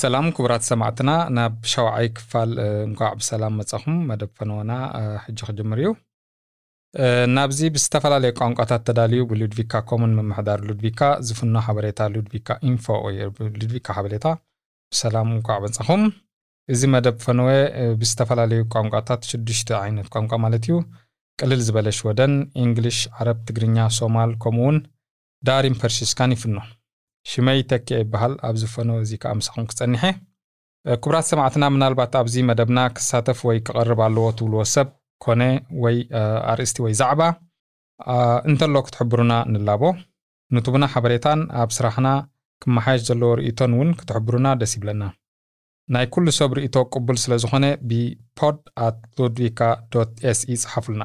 ሰላም ክቡራት ሰማዕትና ናብ ሸውዓይ ክፋል እንኳዕ ብሰላም መጻኹም መደብ ፈነወና ሕጂ ክጅምር እዩ። ናብዚ ብዝተፈላለየ ቋንቋታት ተዳልዩ ብሉድቪካ kommun ምምሕዳር ሉድቪካ ዝፍኖ ሓበሬታ ሉድቪካ info ሉድቪካ ሓበሬታ ብሰላም እንኳዕ በጻኹም እዚ መደብ ፈነወ ብዝተፈላለዩ ቋንቋታት ሽዱሽተ ዓይነት ቋንቋ ማለት እዩ። ቅልል ዝበለ ሽወደን እንግሊሽ ዓረብ ትግርኛ ሶማል ከምኡውን ዳሪም ፐርሲስካን ይፍኖ ሽመይ ተኪ ይበሃል። ኣብ ዝፈኖ እዚ ከዓ ምሳኹም ክፀኒሐ። ክቡራት ሰማዕትና ምናልባት ኣብዚ መደብና ክሳተፍ ወይ ክቐርብ ኣለዎ ትብልዎ ሰብ ኮነ ወይ ኣርእስቲ ወይ ዛዕባ እንተሎ ክትሕብሩና ንላቦ። ንቱብና ሓበሬታን ኣብ ስራሕና ክመሓየሽ ዘለዎ ርእቶን እውን ክትሕብሩና ደስ ይብለና። ናይ ኩሉ ሰብ ርእቶ ቅቡል ስለ ዝኾነ ብ podd at ሉድቪካ SE ይፅሓፉልና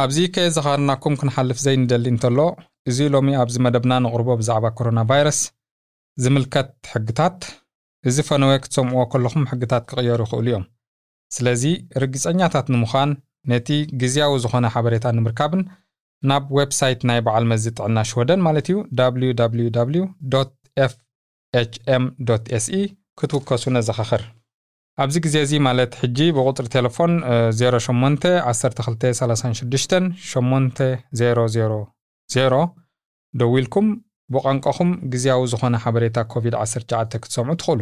ኣብዚ ከየዘኻርናኩም ክንሓልፍ ዘይንደሊ እንተሎ እዚ ሎሚ ኣብዚ መደብና ንቕርቦ ብዛዕባ ኮሮና ቫይረስ ዝምልከት ሕግታት እዚ ፈነወ ክትሰምዕዎ ከለኹም ሕግታት ክቕየሩ ይኽእሉ እዮም። ስለዚ ርግፀኛታት ንምዃን ነቲ ግዝያዊ ዝኾነ ሓበሬታ ንምርካብን ናብ ዌብሳይት ናይ በዓል መዚ ጥዕና ሽወደን ማለት እዩ www fhm SE ክትውከሱ ነዘኻኽር ኣብዚ ግዜ እዚ ማለት ሕጂ ብቁፅሪ ቴሌፎን 08 1236 8000 ደው ኢልኩም ብቋንቋኹም ግዝያዊ ዝኾነ ሓበሬታ ኮቪድ-19 ክትሰምዑ ትኽእሉ።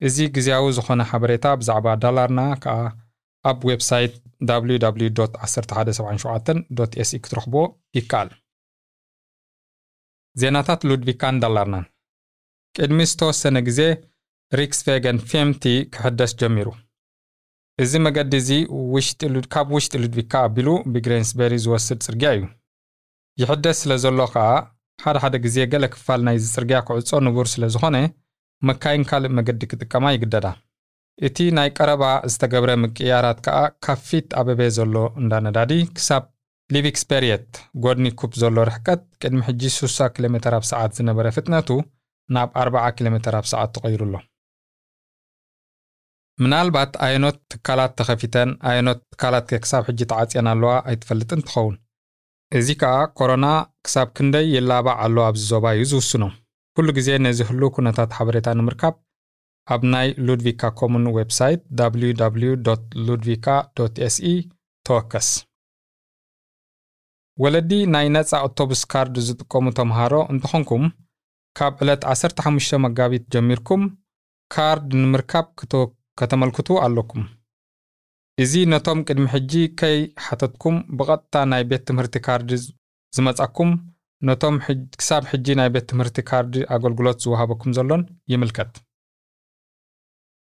እዚ ግዝያዊ ዝኾነ ሓበሬታ ብዛዕባ ዳላርና ከዓ ኣብ ዌብሳይት www 1177 SE ክትረኽብዎ ይከኣል። ዜናታት ሉድቪካን ዳላርናን። ቅድሚ ዝተወሰነ ግዜ ሪክስቬገን ፌምቲ ክሕደስ ጀሚሩ። እዚ መገዲ እዚ ካብ ውሽጢ ሉድቪካ ኣቢሉ ብግሬንስበሪ ዝወስድ ጽርግያ እዩ። ይሕደስ ስለ ዘሎ ከዓ ሓደ ሓደ ግዜ ገለ ክፋል ናይዚ ጽርግያ ክዕጾ ንቡር ስለ ዝኾነ መካይን ካልእ መገዲ ክጥቀማ ይግደዳ። እቲ ናይ ቀረባ ዝተገብረ ምቅያራት ከዓ ካብ ፊት ኣበበ ዘሎ እንዳነዳዲ ክሳብ ሊቪክስፔሪየት ጎድኒ ኩፕ ዘሎ ርሕቀት ቅድሚ ሕጂ 60 ኪሎ ሜትር ኣብ ሰዓት ዝነበረ ፍጥነቱ ናብ 40 ኪሎ ሜትር ኣብ ሰዓት ተቐይሩ ኣሎ ምናልባት ኣየኖት ትካላት ተኸፊተን ኣየኖት ትካላት ክሳብ ሕጂ ተዓፅየን ኣለዋ ኣይትፈልጥን ትኸውን። እዚ ከዓ ኮሮና ክሳብ ክንደይ ይላባዕ ኣሎ ኣብዚ ዞባ እዩ ዝውስኖ። ኩሉ ግዜ ነዚ ህሉ ኩነታት ሓበሬታ ንምርካብ ኣብ ናይ ሉድቪካ kommun ዌብሳይት www ሉድቪካ SE ተወከስ። ወለዲ ናይ ነፃ ኣውቶቡስ ካርድ ዝጥቀሙ ተምሃሮ እንተኾንኩም ካብ ዕለት 15 መጋቢት ጀሚርኩም ካርድ ንምርካብ ከተመልክቱ ኣለኩም እዚ ነቶም ቅድሚ ሕጂ ከይ ሓተትኩም ብቐጥታ ናይ ቤት ትምህርቲ ካርዲ ዝመጻኩም ነቶም ክሳብ ሕጂ ናይ ቤት ትምህርቲ ካርዲ ኣገልግሎት ዝወሃበኩም ዘሎን ይምልከት።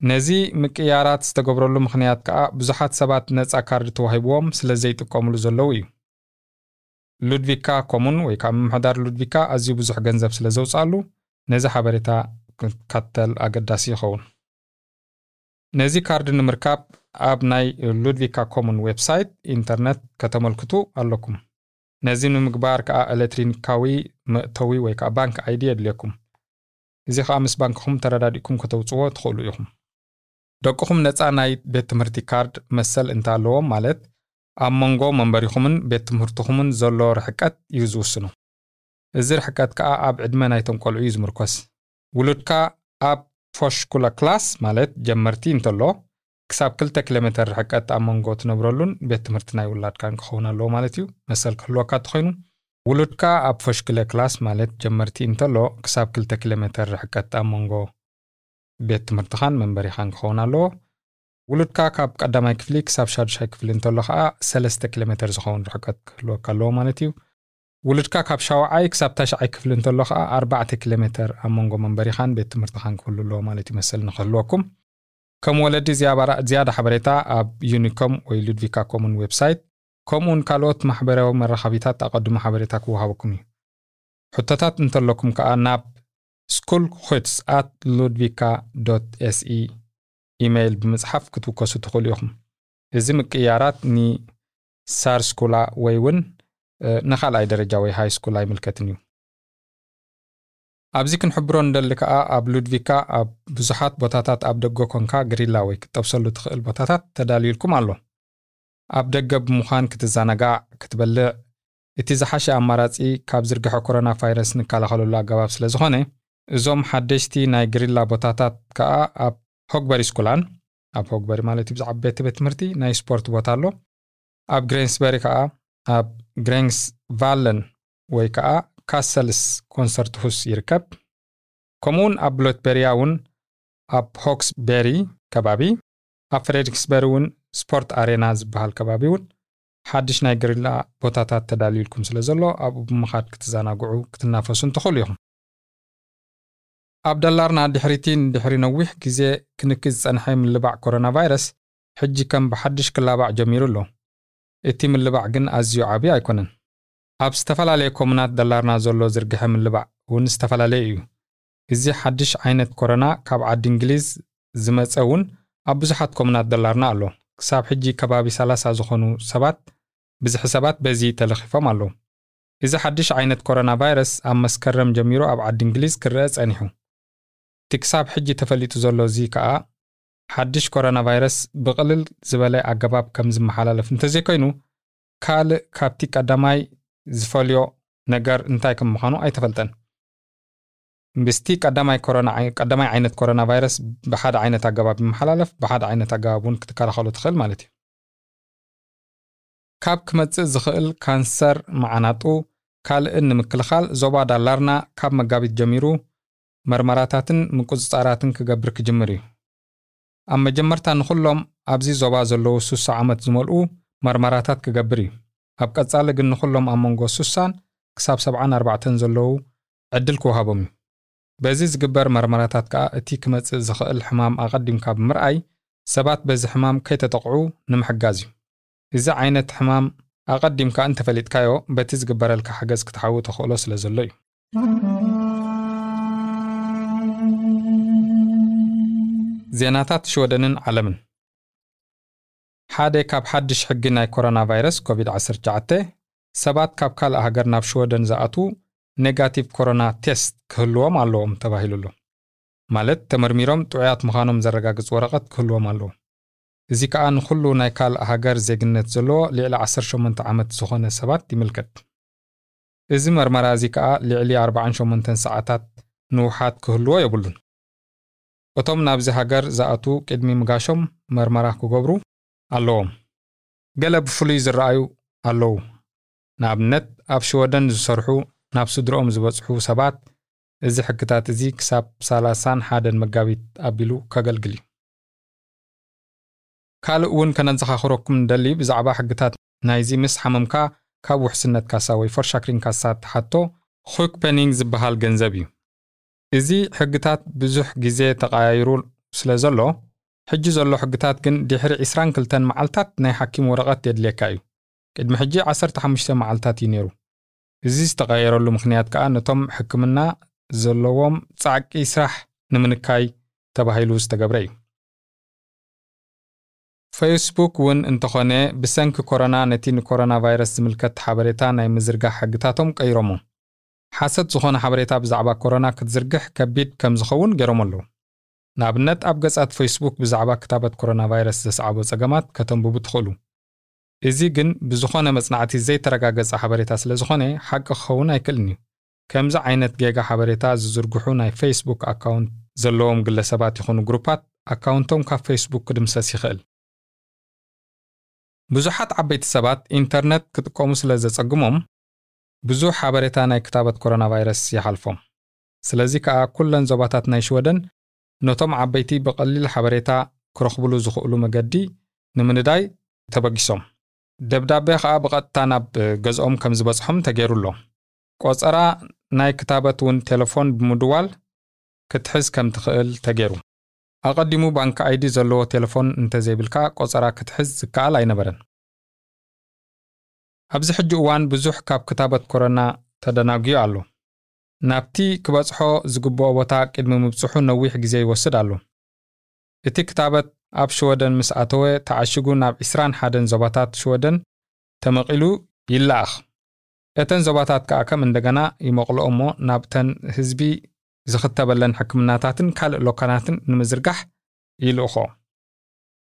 ነዚ ምቅያራት ዝተገብረሉ ምኽንያት ከዓ ብዙሓት ሰባት ነፃ ካርዲ ተዋሂብዎም ስለ ዘይጥቀሙሉ ዘለዉ እዩ። ሉድቪካ kommun ወይ ከዓ ምምሕዳር ሉድቪካ ኣዝዩ ብዙሕ ገንዘብ ስለ ዘውፅኣሉ ነዚ ሓበሬታ ክትካተል ኣገዳሲ ይኸውን ነዚ ካርዲ ንምርካብ ኣብ ናይ ሉድቪካ kommun ዌብሳይት ኢንተርነት ከተመልክቱ ኣለኩም። ነዚ ንምግባር ከዓ ኤሌክትሪኒካዊ መእተዊ ወይ ከዓ BankID የድልየኩም። እዚ ከዓ ምስ ባንክኹም ተረዳዲእኩም ከተውፅዎ ትኽእሉ ኢኹም። ደቅኹም ነፃ ናይ ቤት ትምህርቲ ካርድ መሰል እንተኣለዎም ማለት ኣብ መንጎ መንበሪኹምን ቤት ትምህርትኹምን ዘሎ ርሕቀት እዩ ዝውስኑ። እዚ ርሕቀት ከዓ ኣብ ዕድመ ናይቶም ቆልዑ እዩ ዝምርኮስ። ውሉድካ ኣብ förskoleklass ማለት ጀመርቲ እንተሎ ክሳብ 2 ኪሎ ሜትር ርሕቀት ኣብ መንጎ ትነብረሉን ቤት ትምህርቲ ናይ ውላድካን ክኸውን ኣለዎ ማለት እዩ። መሰል ክህልወካ እንተኮይኑ ውሉድካ ኣብ förskoleklass ማለት ጀመርቲ እንተሎ ክሳብ 2 ኪሎ ሜትር ርሕቀት ኣብ መንጎ ቤት ትምህርትኻን መንበሪኻን ክኸውን ኣለዎ። ውሉድካ ካብ ቀዳማይ ክፍሊ ክሳብ ሻዱሻይ ክፍሊ እንተሎ ከዓ 3 ኪሎ ሜትር ዝኸውን ርሕቀት ክህልወካ ኣለዎ ማለት እዩ ውሉድካ ካብ ሻውዓይ ክሳብ ታሽዓይ ክፍሊ እንተሎ ከዓ 4 ኪሎ ሜትር ኣብ መንጎ መንበሪኻን ቤት ትምህርትኻን ክህሉ ኣለዎ ማለት እዩ መሰል ንክህልወኩም ከም ወለዲ ዝያዳ ሓበሬታ ኣብ Unikum ወይ ሉድቪካ kommun ዌብሳይት ከምኡውን ካልኦት ማሕበራዊ መራኸቢታት ኣቐድሞ ሓበሬታ ክወሃበኩም እዩ ሕቶታት እንተለኩም ከዓ ናብ skolskjuts at ludvika se ኢሜይል ብምጽሓፍ ክትውከሱ ትኽእሉ ኢኹም እዚ ምቅያራት ን särskola ወይ እውን ንኻልኣይ ደረጃ ወይ high school ኣይምልከትን እዩ። ኣብዚ ክንሕብሮ ንደሊ ከዓ ኣብ ሉድቪካ ኣብ ብዙሓት ቦታታት ኣብ ደገ ኮንካ ግሪላ ወይ ክትጠብሰሉ ትኽእል ቦታታት ተዳልዩልኩም ኣሎ። ኣብ ደገ ብምዃን ክትዘናጋዕ ክትበልዕ እቲ ዝሓሸ ኣማራጺ ካብ ዝርግሐ ኮሮና ቫይረስ ንከላኸለሉ ኣገባብ ስለ ዝኾነ እዞም ሓደሽቲ ናይ ግሪላ ቦታታት ከዓ ኣብ ሆግበሪ ስኩላን ኣብ ሆግበሪ ማለት እዩ ብዛዕባ ቤት ትምህርቲ ናይ ስፖርት ቦታ ኣሎ። ኣብ ግሬንስበሪ ከዓ ኣብ ግሬንስ ቫለን ወይ ከዓ ካሰልስ ኮንሰርት ሁስ ይርከብ። ከምኡውን ኣብ ብሎትቤርያ እውን ኣብ ሆክስቤሪ ከባቢ ኣብ ፍሬድሪክስበሪ እውን ስፖርት ኣሬና ዝበሃል ከባቢ እውን ሓድሽ ናይ ግሪላ ቦታታት ተዳልዩልኩም ስለ ዘሎ ኣብኡ ብምኻድ ክትዘናግዑ ክትናፈሱ እንትኽእሉ ኢኹም። ኣብ ደላርና ድሕሪቲ ንድሕሪ ነዊሕ ግዜ ክንኪ ዝጸንሐ ምልባዕ ኮሮና ቫይረስ ሕጂ ከም ብሓድሽ ክላባዕ ጀሚሩ ኣሎ እቲ ምልባዕ ግን ኣዝዩ ዓብዪ ኣይኮነን። ኣብ ዝተፈላለየ ኮሙናት ደላርና ዘሎ ዝርግሐ ምልባዕ እውን ዝተፈላለየ እዩ። እዚ ሓድሽ ዓይነት ኮሮና ካብ ዓዲ እንግሊዝ ዝመፀ እውን ኣብ ብዙሓት ኮሙናት ደላርና ኣሎ። ክሳብ ሕጂ ከባቢ 30 ዝኾኑ ሰባት ብዝሒ ሰባት በዚ ተለኺፎም ኣለዉ። እዚ ሓድሽ ዓይነት ኮሮና ቫይረስ ኣብ መስከረም ጀሚሩ ኣብ ዓዲ እንግሊዝ ክርአ ጸኒሑ። እቲ ክሳብ ሕጂ ተፈሊጡ ዘሎ እዚ ከዓ ሓድሽ ኮሮና ቫይረስ ብቕልል ዝበለ ኣገባብ ከም ዝመሓላለፍ እንተዘይኮይኑ ካልእ ካብቲ ቀዳማይ ዝፈልዮ ነገር እንታይ ከም ምዃኑ ኣይተፈልጠን። ምስቲ ቀዳማይ ዓይነት ኮሮና ቫይረስ ብሓደ ዓይነት ኣገባብ ይመሓላለፍ ብሓደ ዓይነት ኣገባብ እውን ክትከላኸሉ ትኽእል ማለት እዩ። ካብ ክመጽእ ዝኽእል ካንሰር መዓናጡ ካልእን ንምክልኻል ዞባ ዳላርና ካብ መጋቢት ጀሚሩ መርመራታትን ምቁፅጻራትን ክገብር ክጅምር እዩ ኣብ መጀመርታ ንኹሎም ኣብዚ ዞባ ዘለዉ 60 ዓመት ዝመልኡ መርመራታት ክገብር እዩ። ኣብ ቀጻሊ ግን ንኹሎም ኣብ መንጎ 60 ክሳብ 74 ዘለዉ ዕድል ክወሃቦም እዩ። በዚ ዝግበር መርመራታት ከዓ እቲ ክመጽእ ዝኽእል ሕማም ኣቐዲምካ ብምርኣይ ሰባት በዚ ሕማም ከይተጠቕዑ ንምሕጋዝ እዩ። እዚ ዓይነት ሕማም ኣቐዲምካ እንተፈሊጥካዮ በቲ ዝግበረልካ ሓገዝ ክትሓዊ ተኽእሎ ስለ ዘሎ እዩ ዜናታት ሽወደንን ዓለምን። ሓደ ካብ ሓድሽ ሕጊ ናይ ኮሮና ቫይረስ ኮቪድ-19 ሰባት ካብ ካልእ ሃገር ናብ ሽወደን ዝኣትዉ negative ኮሮና test ክህልዎም ኣለዎም ተባሂሉ ማለት ተመርሚሮም ጥዑያት ምዃኖም ዘረጋግጽ ወረቐት ክህልዎም ኣለዎ። እዚ ከዓ ንኩሉ ናይ ካልእ ሃገር ዜግነት ዘለዎ ልዕሊ 18 ዓመት ዝኾነ ሰባት ይምልከት። እዚ መርመራ እዚ ከዓ ልዕሊ 48 ሰዓታት ንውሓት ክህልዎ የብሉን እቶም ናብዚ ሃገር ዝኣትዉ ቅድሚ ምጋሾም መርመራ ክገብሩ ኣለዎም። ገለ ብፍሉይ ዝረኣዩ ኣለዉ። ንኣብነት ኣብ ሽወደን ዝሰርሑ ናብ ስድሮኦም ዝበፅሑ ሰባት እዚ ሕግታት እዚ ክሳብ 31 መጋቢት ኣቢሉ ከገልግል እዩ። ካልእ እውን ከነዘኻኽረኩም ንደሊ ብዛዕባ ሕግታት ናይዚ ምስ ሓመምካ ካብ ውሕስነት ካሳ ወይ Försäkringskassan ተሓቶ sjukpenning ዝበሃል ገንዘብ እዩ እዚ ሕግታት ብዙሕ ግዜ ተቐያይሩ ስለ ዘሎ ሕጂ ዘሎ ሕግታት ግን ድሕሪ 22 መዓልታት ናይ ሓኪም ወረቐት የድልየካ እዩ። ቅድሚ ሕጂ 15 መዓልታት እዩ ነይሩ። እዚ ዝተቐየረሉ ምክንያት ከዓ ነቶም ሕክምና ዘለዎም ጻዕቂ ስራሕ ንምንካይ ተባሂሉ ዝተገብረ እዩ። ፌስቡክ እውን እንተኾነ ብሰንኪ ኮሮና ነቲ ንኮሮና ቫይረስ ዝምልከት ሓበሬታ ናይ ምዝርጋሕ ሕግታቶም ቀይሮሞ ሓሰት ዝኾነ ሓበሬታ ብዛዕባ ኮሮና ክትዝርግሕ ከቢድ ከም ዝኸውን ገይሮም ኣለዉ። ንኣብነት ኣብ ገጻት ፌስቡክ ብዛዕባ ክታበት ኮሮና ቫይረስ ዘሰዓቦ ጸገማት ከተንብቡ ትኽእሉ። እዚ ግን ብዝኾነ መጽናዕቲ ዘይተረጋገጸ ሓበሬታ ስለ ዝኾነ ሓቂ ክኸውን ኣይክእልን እዩ። ከምዚ ዓይነት ጌጋ ሓበሬታ ዝዝርግሑ ናይ ፌስቡክ account ዘለዎም ግለሰባት ይኹኑ ግሩፓት ኣካውንቶም ካብ ፌስቡክ ክድምሰስ ይኽእል። ብዙሓት ዓበይቲ ሰባት ኢንተርነት ክጥቀሙ ስለ ዘጸግሞም ብዙሕ ሓበሬታ ናይ ክታበት ኮሮና ቫይረስ ይሓልፎም ስለዚ ከዓ ኩለን ዞባታት ናይ ሽወደን ነቶም ዓበይቲ ብቐሊል ሓበሬታ ክረኽብሉ ዝኽእሉ መገዲ ንምንዳይ ተበጊሶም። ደብዳቤ ከዓ ብቐጥታ ናብ ገዝኦም ከም ዝበጽሖም ተገይሩ ኣሎ ቆፀራ ናይ ክታበት እውን ቴሌፎን ብምድዋል ክትሕዝ ከም ትኽእል ተገይሩ። ኣቐዲሙ ባንኪ ኣይዲ ዘለዎ ቴሌፎን እንተዘይብልካ ቆፀራ ክትሕዝ ዝከኣል ኣይነበረን ኣብዚ ሕጂ እዋን ብዙሕ ካብ ክታበት ኮረና ተደናጊዩ ኣሎ። ናብቲ ክበጽሖ ዝግብኦ ቦታ ቅድሚ ምብጽሑ ነዊሕ ግዜ ይወስድ ኣሎ። እቲ ክታበት ኣብ ሽወደን ምስ ኣተወ ተዓሽጉ ናብ 21 ዞባታት ሽወደን ተመቒሉ ይለኣኽ። እተን ዞባታት ከዓ ከም እንደገና ይመቕልኦ እሞ ናብተን ህዝቢ ዝኽተበለን ሕክምናታትን ካልእ ሎካናትን ንምዝርጋሕ ይልእኾ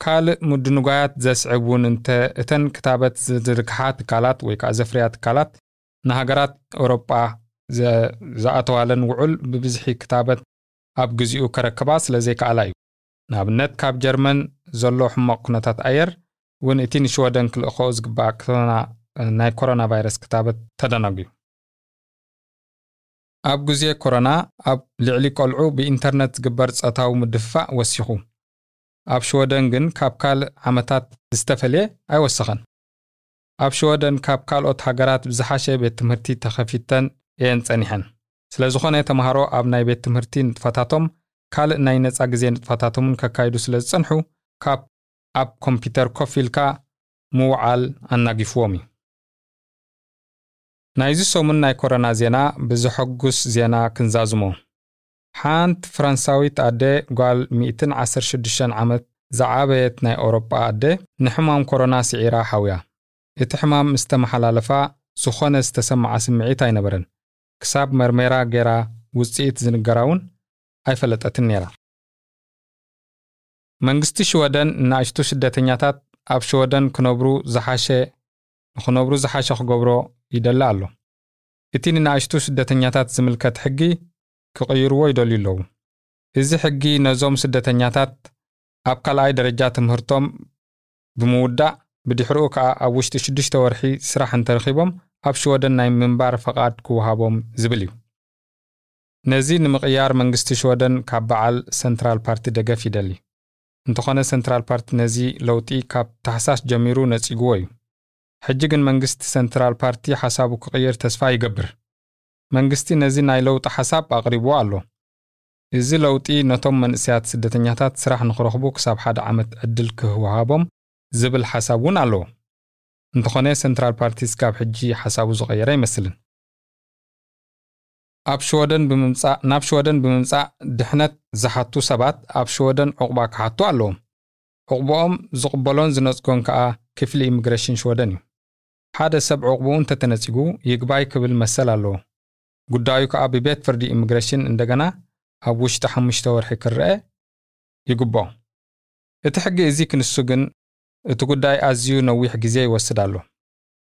ካልእ ምድንጓያት ዘስዕብ እውን እንተ እተን ክታበት ዝዝርግሓ ትካላት ወይ ከዓ ዘፍርያ ትካላት ንሃገራት ኤውሮጳ ዝኣተዋለን ውዑል ብብዝሒ ክታበት ኣብ ግዜኡ ከረክባ ስለ ዘይከኣላ እዩ። ንኣብነት ካብ ጀርመን ዘሎ ሕማቕ ኩነታት ኣየር እውን እቲ ንሽወደን ክልእኽኦ ዝግባእ ናይ ኮሮና ቫይረስ ክታበት ተደናጉዩ ኣብ ግዜ ኮሮና ኣብ ልዕሊ ቆልዑ ብኢንተርነት ዝግበር ፆታዊ ምድፍፋእ ወሲኹ ኣብ ሽወደን ግን ካብ ካልእ ዓመታት ዝተፈልየ ኣይወሰኸን። ኣብ ሽወደን ካብ ካልኦት ሃገራት ብዝሓሸ ቤት ትምህርቲ ተኸፊተን እየን ጸኒሐን። ስለ ዝኾነ ተምሃሮ ኣብ ናይ ቤት ትምህርቲ ንጥፈታቶም ካልእ ናይ ነፃ ግዜ ንጥፈታቶምን ከካይዱ ስለ ዝጸንሑ ካብ ኣብ ኮምፒተር ኮፍ ኢልካ ምውዓል ኣናጊፍዎም እዩ። ናይዚ ሰሙን ናይ ኮሮና ዜና ብዘሐጉስ ዜና ክንዛዝሞ ሓንቲ ፈረንሳዊት ኣደ ጓል 116 ዓመት ዝዓበየት ናይ ኣውሮጳ ኣደ ንሕማም ኮሮና ስዒራ ሓውያ። እቲ ሕማም ምስ ተመሓላለፋ ዝኾነ ዝተሰምዓ ስምዒት ኣይነበረን። ክሳብ መርሜራ ገይራ ውፅኢት ዝንገራ እውን ኣይፈለጠትን ነይራ። መንግስቲ ሽወደን ንኣሽቱ ስደተኛታት ኣብ ሽወደን ክነብሩ ዝሓሸ ንኽነብሩ ዝሓሸ ክገብሮ ይደሊ ኣሎ። እቲ ንናእሽቱ ስደተኛታት ዝምልከት ሕጊ ክቕይርዎ ይደልዩ ኣለዉ እዚ ሕጊ ነዞም ስደተኛታት ኣብ ካልኣይ ደረጃ ትምህርቶም ብምውዳእ ብድሕሪኡ ከዓ ኣብ ውሽጢ ሽዱሽተ ወርሒ ስራሕ እንተረኺቦም ኣብ ሽወደን ናይ ምንባር ፈቓድ ክወሃቦም ዝብል እዩ። ነዚ ንምቕያር መንግስቲ ሽወደን ካብ በዓል ሰንትራል ፓርቲ ደገፍ ይደሊ። እንተኾነ ሰንትራል ፓርቲ ነዚ ለውጢ ካብ ታሕሳስ ጀሚሩ ነጺግዎ እዩ። ሕጂ ግን መንግስቲ ሰንትራል ፓርቲ ሓሳቡ ክቕይር ተስፋ ይገብር መንግስቲ ነዚ ናይ ለውጢ ሓሳብ ኣቕሪብዎ ኣሎ። እዚ ለውጢ ነቶም መንእስያት ስደተኛታት ስራሕ ንኽረኽቡ ክሳብ ሓደ ዓመት ዕድል ክህወሃቦም ዝብል ሓሳብ እውን ኣለዎ። እንተኾነ ሰንትራል ፓርቲ ክሳብ ሕጂ ሓሳቡ ዝቐየረ ይመስልን ኣብ ሽወደን ብምምጻእ ናብ ሽወደን ብምምጻእ ድሕነት ዝሓቱ ሰባት ኣብ ሽወደን ዕቑባ ክሓቱ ኣለዎም። ዕቑቦኦም ዝቕበሎን ዝነጽጎን ከዓ ክፍሊ ኢሚግሬሽን ሽወደን እዩ። ሓደ ሰብ ዕቑቡኡ እንተተነጺጉ ይግባይ ክብል መሰል ኣለዎ ጉዳዩ ከዓ ብቤት ፍርዲ ኢሚግሬሽን እንደገና ኣብ ውሽጢ ሓሙሽተ ወርሒ ክርአ ይግብኦ እቲ ሕጊ እዚ ክንሱ ግን እቲ ጉዳይ ኣዝዩ ነዊሕ ግዜ ይወስድ ኣሎ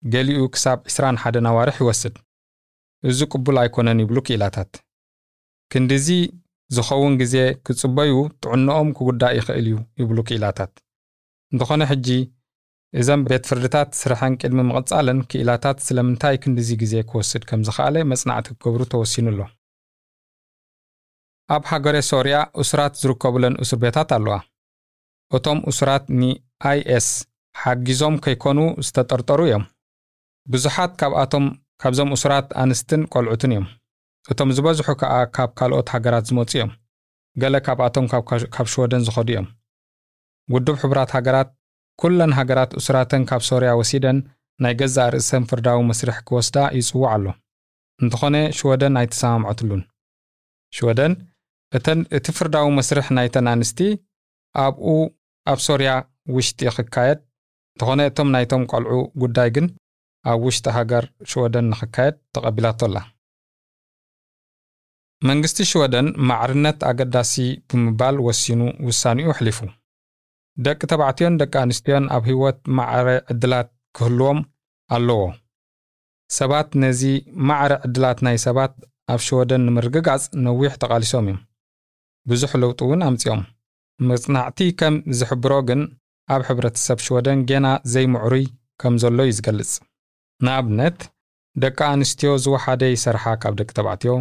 ገሊኡ ክሳብ 21 ኣዋርሕ ይወስድ። እዚ ቅቡል ኣይኮነን ይብሉ ክኢላታት። ክንዲዚ ዝኸውን ግዜ ክጽበዩ ጥዕንኦም ክጉዳእ ይኽእል እዩ ይብሉ ክኢላታት። እንተኾነ ሕጂ እዘን ቤት ፍርድታት ስርሐን ቅድሚ ምቕጻልን ክኢላታት ስለምንታይ ክንዲዚ ግዜ ክወስድ ከም ዝኸኣለ መጽናዕቲ ክገብሩ ተወሲኑ ኣሎ። ኣብ ሃገረ ሶርያ እሱራት ዝርከቡለን እስር ቤታት ኣለዋ። እቶም እሱራት ንኣይኤስ ሓጊዞም ከይኮኑ ዝተጠርጠሩ እዮም። ብዙሓት ካብኣቶም ካብዞም እሱራት ኣንስትን ቆልዑትን እዮም። እቶም ዝበዝሑ ከዓ ካብ ካልኦት ሃገራት ዝመፁ እዮም። ገለ ካብኣቶም ካብ ሽወደን ዝኸዱ እዮም። ውድብ ሕቡራት ሃገራት ኩለን ሃገራት እሱራተን ካብ ሶርያ ወሲደን ናይ ገዛእ ርእሰን ፍርዳዊ መስርሕ ክወስዳ ይጽዋዕ ኣሎ። እንተኾነ ሽወደን ኣይተሰማምዐትሉን። ሽወደን እተን እቲ ፍርዳዊ መስርሕ ናይተን ኣንስቲ ኣብኡ ኣብ ሶርያ ውሽጢ ክካየድ እንተኾነ እቶም ናይቶም ቆልዑ ጉዳይ ግን ኣብ ውሽጢ ሃገር ሽወደን ንክካየድ ተቐቢላቶ ኣላ። መንግስቲ ሽወደን ማዕርነት ኣገዳሲ ብምባል ወሲኑ ውሳኒኡ ኣሕሊፉ ደቂ ተባዕትዮን ደቂ ኣንስትዮን ኣብ ህይወት ማዕረ ዕድላት ክህልዎም ኣለዎ። ሰባት ነዚ ማዕረ ዕድላት ናይ ሰባት ኣብ ሽወደን ንምርግጋጽ ነዊሕ ተቓሊሶም እዮም። ብዙሕ ለውጢ እውን ኣምጺኦም መጽናዕቲ ከም ዝሕብሮ ግን ኣብ ሕብረተሰብ ሽወደን ጌና ዘይምዕሩይ ከም ዘሎ እዩ ዝገልጽ ንኣብነት ደቂ ኣንስትዮ ዝወሓደ ይሰርሓ ካብ ደቂ ተባዕትዮ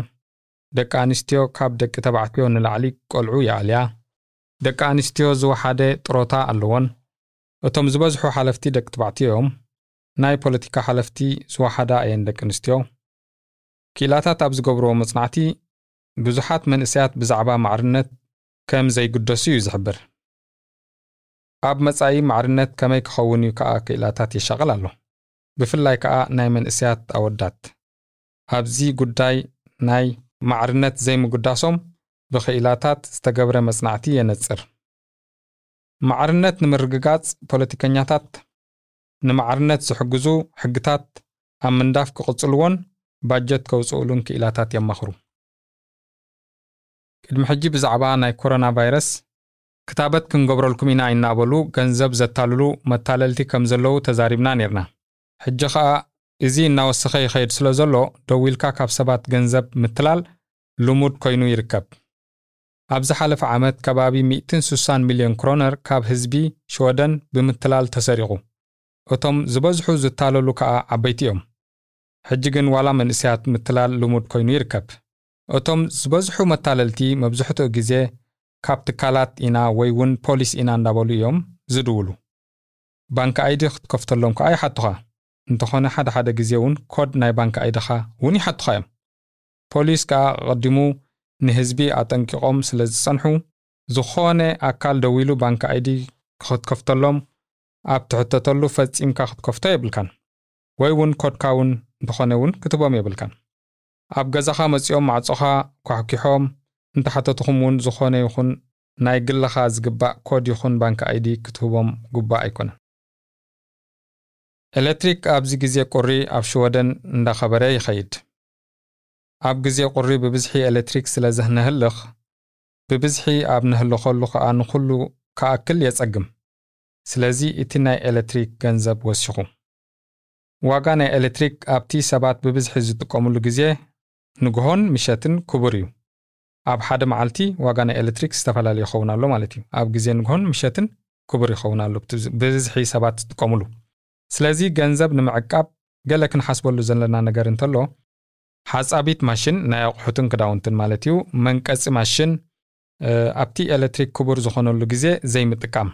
ደቂ ኣንስትዮ ካብ ደቂ ተባዕትዮ ንላዕሊ ቆልዑ ይኣልያ ደቂ ኣንስትዮ ዝወሓደ ጥሮታ ኣለዎን? እቶም ዝበዝሑ ሓለፍቲ ደቂ ተባዕትዮ እዮም። ናይ ፖለቲካ ሓለፍቲ ዝወሓዳ እየን ደቂ ኣንስትዮ። ኪላታት ኣብ ዝገብርዎ መጽናዕቲ ብዙሓት መንእስያት ብዛዕባ ማዕርነት ከም ዘይግደሱ እዩ ዝሕብር። ኣብ መጻኢ ማዕርነት ከመይ ክኸውን እዩ ከዓ ክኢላታት የሻቕል ኣሎ? ብፍላይ ከዓ ናይ መንእስያት ኣወዳት። ኣብዚ ጉዳይ ናይ ማዕርነት ዘይምጉዳሶም ብኽኢላታት ዝተገብረ መጽናዕቲ የነጽር። ማዕርነት ንምርግጋጽ ፖለቲከኛታት ንማዕርነት ዝሕግዙ ሕግታት ኣብ ምንዳፍ ክቕጽልዎን ባጀት ከውፅኡሉን ክኢላታት የማኽሩ። ቅድሚ ሕጂ ብዛዕባ ናይ ኮሮና ቫይረስ ክታበት ክንገብረልኩም ኢና ይናበሉ ገንዘብ ዘታልሉ መታለልቲ ከም ዘለዉ ተዛሪብና ነርና። ሕጂ ኸኣ እዚ እናወሰኸ ይኸይድ ስለ ዘሎ ደው ካብ ሰባት ገንዘብ ምትላል ልሙድ ኮይኑ ይርከብ ኣብ ዝሓለፈ ዓመት ከባቢ 160 ሚልዮን ክሮነር ካብ ህዝቢ ሽወደን ብምትላል ተሰሪቑ። እቶም ዝበዝሑ ዝታለሉ ከኣ ዓበይቲ እዮም። ሕጂ ግን ዋላ መንእስያት ምትላል ልሙድ ኮይኑ ይርከብ። እቶም ዝበዝሑ መታለልቲ መብዝሕትኡ ግዜ ካብ ትካላት ኢና ወይ እውን ፖሊስ ኢና እንዳበሉ እዮም ዝድውሉ። BankID ክትከፍተሎም ከዓ ይሓቱኻ እንተኾነ ሓደ ሓደ ግዜ እውን ኮድ ናይ BankID ኻ እውን ይሓቱኻ እዮም። ፖሊስ ከዓ ቀዲሙ ንህዝቢ ኣጠንቂቖም ስለ ዝጸንሑ ዝኾነ ኣካል ደው ኢሉ BankID ክትከፍተሎም ኣብ ትሕተተሉ ፈጺምካ ክትከፍቶ የብልካን። ወይ እውን ኮድካ እውን እንተኾነ እውን ክትቦም የብልካን። ኣብ ገዛኻ መጺኦም ማዕጾኻ ኳሕኪሖም እንተሓተትኹም እውን ዝኾነ ይኹን ናይ ግለኻ ዝግባእ ኮድ ይኹን BankID ክትህቦም ግባእ ኣይኮነን። ኤሌክትሪክ ኣብዚ ግዜ ቁሪ ኣብ ሽወደን እንዳኸበረ ይኸይድ ኣብ ግዜ ቁሪ ብብዝሒ ኤሌክትሪክ ስለ ዘህነህልኽ ብብዝሒ ኣብ ንህልኸሉ ከዓ ንኹሉ ከኣክል የጸግም። ስለዚ እቲ ናይ ኤሌክትሪክ ገንዘብ ወሲኹ። ዋጋ ናይ ኤሌክትሪክ ኣብቲ ሰባት ብብዝሒ ዝጥቀሙሉ ግዜ ንግሆን ምሸትን ክቡር እዩ። ኣብ ሓደ መዓልቲ ዋጋ ናይ ኤሌክትሪክ ዝተፈላለዩ ይኸውን ኣሎ ማለት እዩ። ኣብ ግዜ ንግሆን ምሸትን ክቡር ይኸውን ኣሎ ብብዝሒ ሰባት ዝጥቀሙሉ። ስለዚ ገንዘብ ንምዕቃብ ገለ ክንሓስበሉ ዘለና ነገር እንተሎ ሓፃቢት ማሽን ናይ ኣቑሑትን ክዳውንትን ማለት እዩ። መንቀፂ ማሽን ኣብቲ ኤሌክትሪክ ክቡር ዝኾነሉ ግዜ ዘይምጥቃም።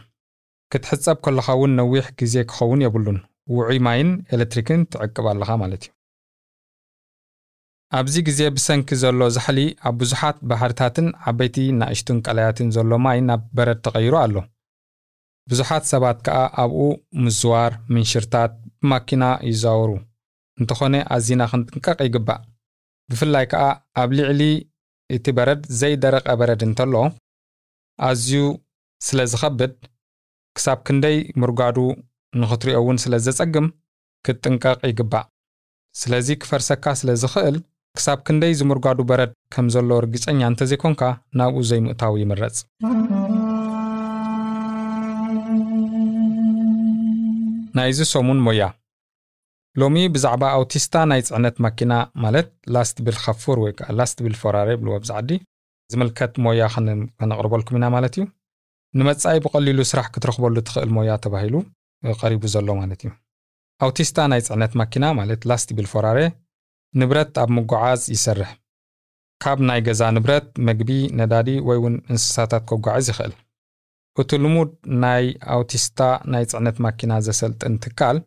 ክትሕፀብ ከለኻ እውን ነዊሕ ግዜ ክኸውን የብሉን። ውዑይ ማይን ኤሌክትሪክን ትዕቅብ ኣለኻ ማለት እዩ። ኣብዚ ግዜ ብሰንኪ ዘሎ ዛሕሊ ኣብ ብዙሓት ባሕርታትን ዓበይቲ ናእሽቱን ቀላያትን ዘሎ ማይ ናብ በረድ ተቐይሩ ኣሎ። ብዙሓት ሰባት ከዓ ኣብኡ ምዝዋር ምንሽርታት ብማኪና ይዛወሩ። እንተኾነ ኣዝና ክንጥንቀቕ ይግባእ ብፍላይ ከዓ ኣብ ልዕሊ እቲ በረድ ዘይደረቐ በረድ እንተሎ ኣዝዩ ስለ ዝኸብድ ክሳብ ክንደይ ምርጓዱ ንኽትሪኦ እውን ስለ ዘጸግም ክትጥንቀቕ ይግባእ። ስለዚ ክፈርሰካ ስለ ዝኽእል ክሳብ ክንደይ ዝምርጓዱ በረድ ከም ዘሎ ርግፀኛ እንተዘይኮንካ ናብኡ ዘይምእታው ይምረጽ ናይዚ ሰሙን ሞያ ሎሚ ብዛዕባ ኣውቲስታ ናይ ጽዕነት ማኪና ማለት lastbilschaufför ወይ ከዓ lastbilsförare ይብልዎ ብዛ ዓዲ ዝምልከት ሞያ ከነቕርበልኩም ኢና ማለት እዩ። ንመጻኢ ብቐሊሉ ስራሕ ክትረኽበሉ ትኽእል ሞያ ተባሂሉ ቀሪቡ ዘሎ ማለት እዩ። ኣውቲስታ ናይ ጽዕነት ማኪና ማለት lastbilsförare ንብረት ኣብ ምጓዓዝ ይሰርሕ። ካብ ናይ ገዛ ንብረት መግቢ ነዳዲ ወይ እውን እንስሳታት ከጓዓዝ ይኽእል። እቲ ልሙድ ናይ ኣውቲስታ ናይ ጽዕነት ማኪና ዘሰልጥን ትካል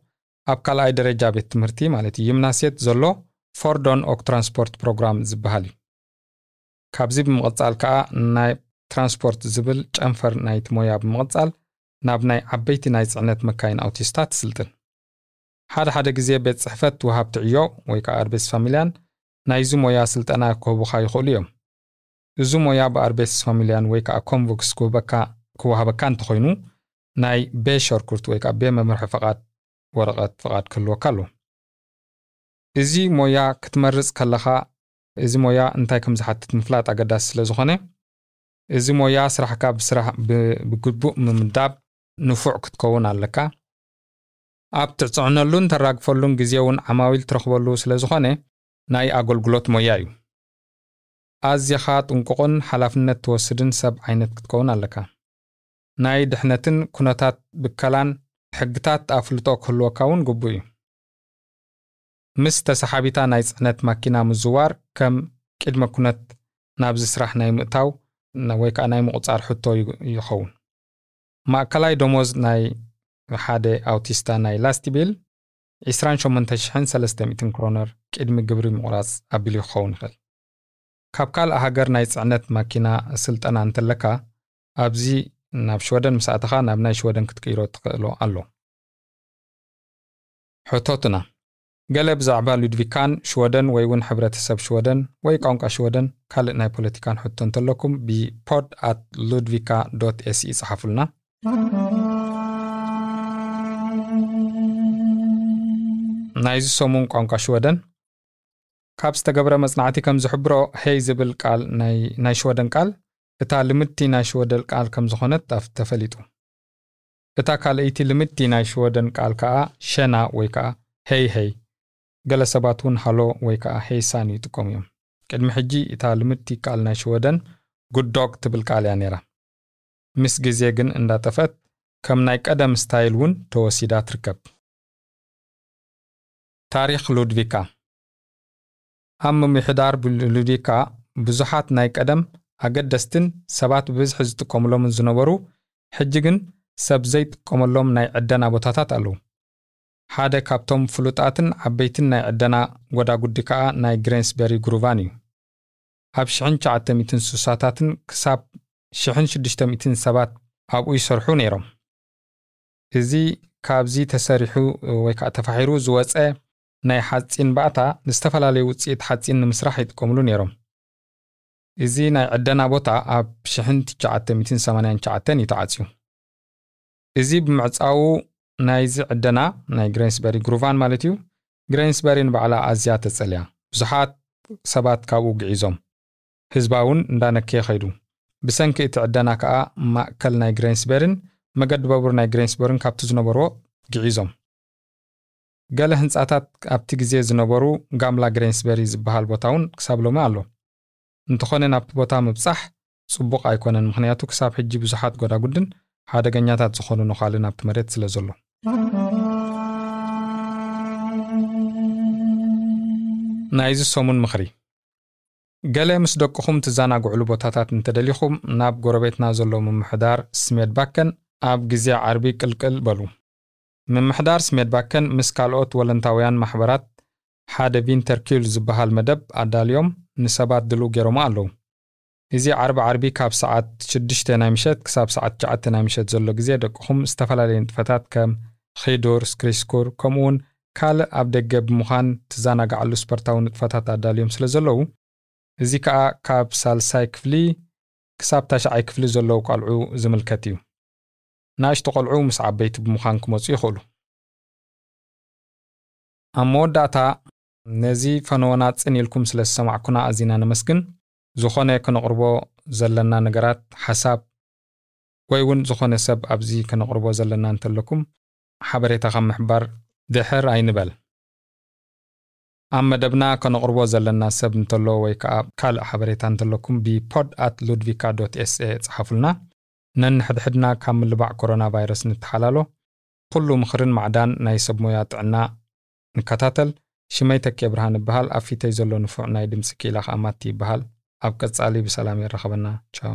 ኣብ ካልኣይ ደረጃ ቤት ትምህርቲ ማለት እዩ። ይምናሴት ዘሎ fordon och transport ፕሮግራም ዝበሃል እዩ። ካብዚ ብምቕጻል ከዓ ናይ ትራንስፖርት ዝብል ጨንፈር ናይቲ ሞያ ብምቕጻል ናብ ናይ ዓበይቲ ናይ ጽዕነት መካይን ኣውቲስታ ትስልጥን ሓደ ሓደ ግዜ ቤት ጽሕፈት ወሃብቲ ዕዮ ወይ ከዓ Arbetsförmedlingen ናይዚ ሞያ ስልጠና ክህቡኻ ይኽእሉ እዮም። እዚ ሞያ ብ Arbetsförmedlingen ወይ ከዓ Komvux ክወሃበካ እንተኮይኑ ናይ B-körkort ወይ ከዓ ቤ መምርሒ ፈቓድ ወረቐት ፍቓድ ክህልወካ ኣሎ እዚ ሞያ ክትመርፅ ከለኻ እዚ ሞያ እንታይ ከም ዝሓትት ምፍላጥ ኣገዳሲ ስለ ዝኾነ እዚ ሞያ ስራሕካ ብስራሕ ብግቡእ ምምዳብ ንፉዕ ክትከውን ኣለካ። ኣብ ትዕፅዕነሉን ተራግፈሉን ግዜ እውን ዓማዊል ትረኽበሉ ስለ ዝኾነ ናይ ኣገልግሎት ሞያ እዩ። ኣዝኻ ጥንቁቕን ሓላፍነት ትወስድን ሰብ ዓይነት ክትከውን ኣለካ። ናይ ድሕነትን ኩነታት ብከላን ሕግታት ኣፍልጦ ክህልወካ እውን ግቡእ እዩ። ምስ ተሰሓቢታ ናይ ጽዕነት ማኪና ምዝዋር ከም ቅድመ ኩነት ናብዚ ስራሕ ናይ ምእታው ወይ ከዓ ናይ ምቁፃር ሕቶ ይኸውን። ማእከላይ ደሞዝ ናይ ሓደ ኣውቲስታ ናይ lastbil 28300 kronor ቅድሚ ግብሪ ምቑራፅ ኣቢሉ ክኸውን ይኽእል። ካብ ካልእ ሃገር ናይ ጽዕነት ማኪና ስልጠና እንተለካ ኣብዚ ናብ ሽወደን ምስ ኣተኻ ናብ ናይ ሽወደን ክትቅይሮ ትኽእሎ ኣሎ። ሕቶትና ገለ ብዛዕባ ሉድቪካን ሽወደን ወይ እውን ሕብረተሰብ ሽወደን ወይ ቋንቋ ሽወደን ካልእ ናይ ፖለቲካን ሕቶ እንተለኩም ብ podd at Ludvika dot se ይጽሓፉልና። ናይዚ ሰሙን ቋንቋ ሽወደን ካብ ዝተገብረ መጽናዕቲ ከም ዝሕብሮ ሄይ ዝብል ቃል ናይ ሽወደን ቃል እታ ልምድቲ ናይ ሽወደን ቃል ከም ዝኾነት ተፈሊጡ። እታ ካልእይቲ ልምድቲ ናይ ሽወደን ቃል ከዓ tjena ወይ ከዓ ሄይ ሄይ ገለ ሰባት እውን hallå ወይ ከዓ hejsan ይጥቀሙ እዮም። ቅድሚ ሕጂ እታ ልምድቲ ቃል ናይ ሽወደን god dag ትብል ቃል እያ ነይራ። ምስ ግዜ ግን እንዳጠፈት ከም ናይ ቀደም style እውን ተወሲዳ ትርከብ። ታሪክ ሉድቪካ። ኣብ ምምሕዳር ሉድቪካ ብዙሓት ናይ ቀደም ኣገደስትን ሰባት ብብዝሒ ዝጥቀምሎምን ዝነበሩ ሕጂ ግን ሰብ ዘይጥቀመሎም ናይ ዕደና ቦታታት ኣለዉ። ሓደ ካብቶም ፍሉጣትን ዓበይትን ናይ ዕደና ጎዳጉዲ ከዓ ናይ ግሬንስበሪ ጉሩቫን እዩ። ኣብ 1960ታትን ክሳብ 1600 ሰባት ኣብኡ ይሰርሑ ነይሮም። እዚ ካብዚ ተሰሪሑ ወይ ከዓ ተፋሒሩ ዝወፀ ናይ ሓፂን ባእታ ንዝተፈላለዩ ውፅኢት ሓፂን ንምስራሕ ይጥቀምሉ ነይሮም እዚ ናይ ዕደና ቦታ ኣብ 1989 እዩ ተዓፅዩ። እዚ ብምዕፃው ናይዚ ዕደና ናይ ግሬንስበሪ ግሩቫን ማለት እዩ። ግሬንስበሪ ንባዕላ ኣዝያ ተፀልያ። ብዙሓት ሰባት ካብኡ ግዒዞም። ህዝባ እውን እንዳነከየ ኸይዱ ብሰንኪ እቲ ዕደና ከዓ ማእከል ናይ ግሬንስበርን መገዲ ባቡር ናይ ግሬንስበርን ካብቲ ዝነበርዎ ግዒዞም። ገለ ህንፃታት ኣብቲ ግዜ ዝነበሩ ጋምላ ግሬንስበሪ ዝበሃል ቦታ እውን ክሳብ ሎሚ ኣሎ እንተኾነ ናብቲ ቦታ ምብፃሕ ጽቡቕ ኣይኮነን። ምክንያቱ ክሳብ ሕጂ ብዙሓት ጎዳጉድን ሓደገኛታት ዝኾኑ ነኻሊ ናብቲ መሬት ስለ ዘሎ። ናይዚ ሰሙን ምኽሪ። ገለ ምስ ደቅኹም ትዘናግዕሉ ቦታታት እንተደሊኹም ናብ ጎረቤትና ዘሎ ምምሕዳር ስሜድ ባከን ኣብ ግዜ ዓርቢ ቅልቅል በሉ። ምምሕዳር ስሜድ ባከን ምስ ካልኦት ወለንታውያን ማሕበራት ሓደ vinterkul ዝበሃል መደብ ኣዳልዮም ንሰባት ድልው ገይሮሞ ኣለዉ። እዚ ዓርቢ ዓርቢ ካብ ሰዓት 6 ናይ ምሸት ክሳብ ሰዓት 9 ናይ ምሸት ዘሎ ግዜ ደቅኹም ዝተፈላለየ ንጥፈታት ከም ኺዱር skridskor ከምኡውን ካልእ ኣብ ደገ ብምዃን ትዘናግዓሉ ስፖርታዊ ንጥፈታት ኣዳልዮም ስለ ዘለዉ። እዚ ከዓ ካብ ሳልሳይ ክፍሊ ክሳብ ታሽዓይ ክፍሊ ዘለዉ ቆልዑ ዝምልከት እዩ። ንእሽቶ ቆልዑ ምስ ዓበይቲ ብምዃን ክመፁ ይኽእሉ። ኣብ መወዳእታ ነዚ ፈነወና ፅን ኢልኩም ስለ ዝሰማዕኩና ኣዚና ነመስግን። ዝኾነ ክነቕርቦ ዘለና ነገራት ሓሳብ ወይ እውን ዝኾነ ሰብ ኣብዚ ክነቕርቦ ዘለና እንተለኩም ሓበሬታ ካብ ምሕባር ድሕር ኣይንበል። ኣብ መደብና ከነቕርቦ ዘለና ሰብ እንተሎ ወይ ከዓ ካልእ ሓበሬታ እንተለኩም ብ podd at Ludvika dot se ጽሓፉልና ነንሕድሕድና ካብ ምልባዕ ኮሮና ቫይረስ ንተሓላሎ ኩሉ ምኽርን ማዕዳን ናይ ሰብ ሞያ ጥዕና ንከታተል ሽመይ ተኬ ብርሃን ይበሃል። ኣብ ፊተይ ዘሎ ንፉዕ ናይ ድምፂ ክኢላ ከዓ ማቲ ይበሃል። ኣብ ቀጻሊ ብሰላም የረኸበና ቻው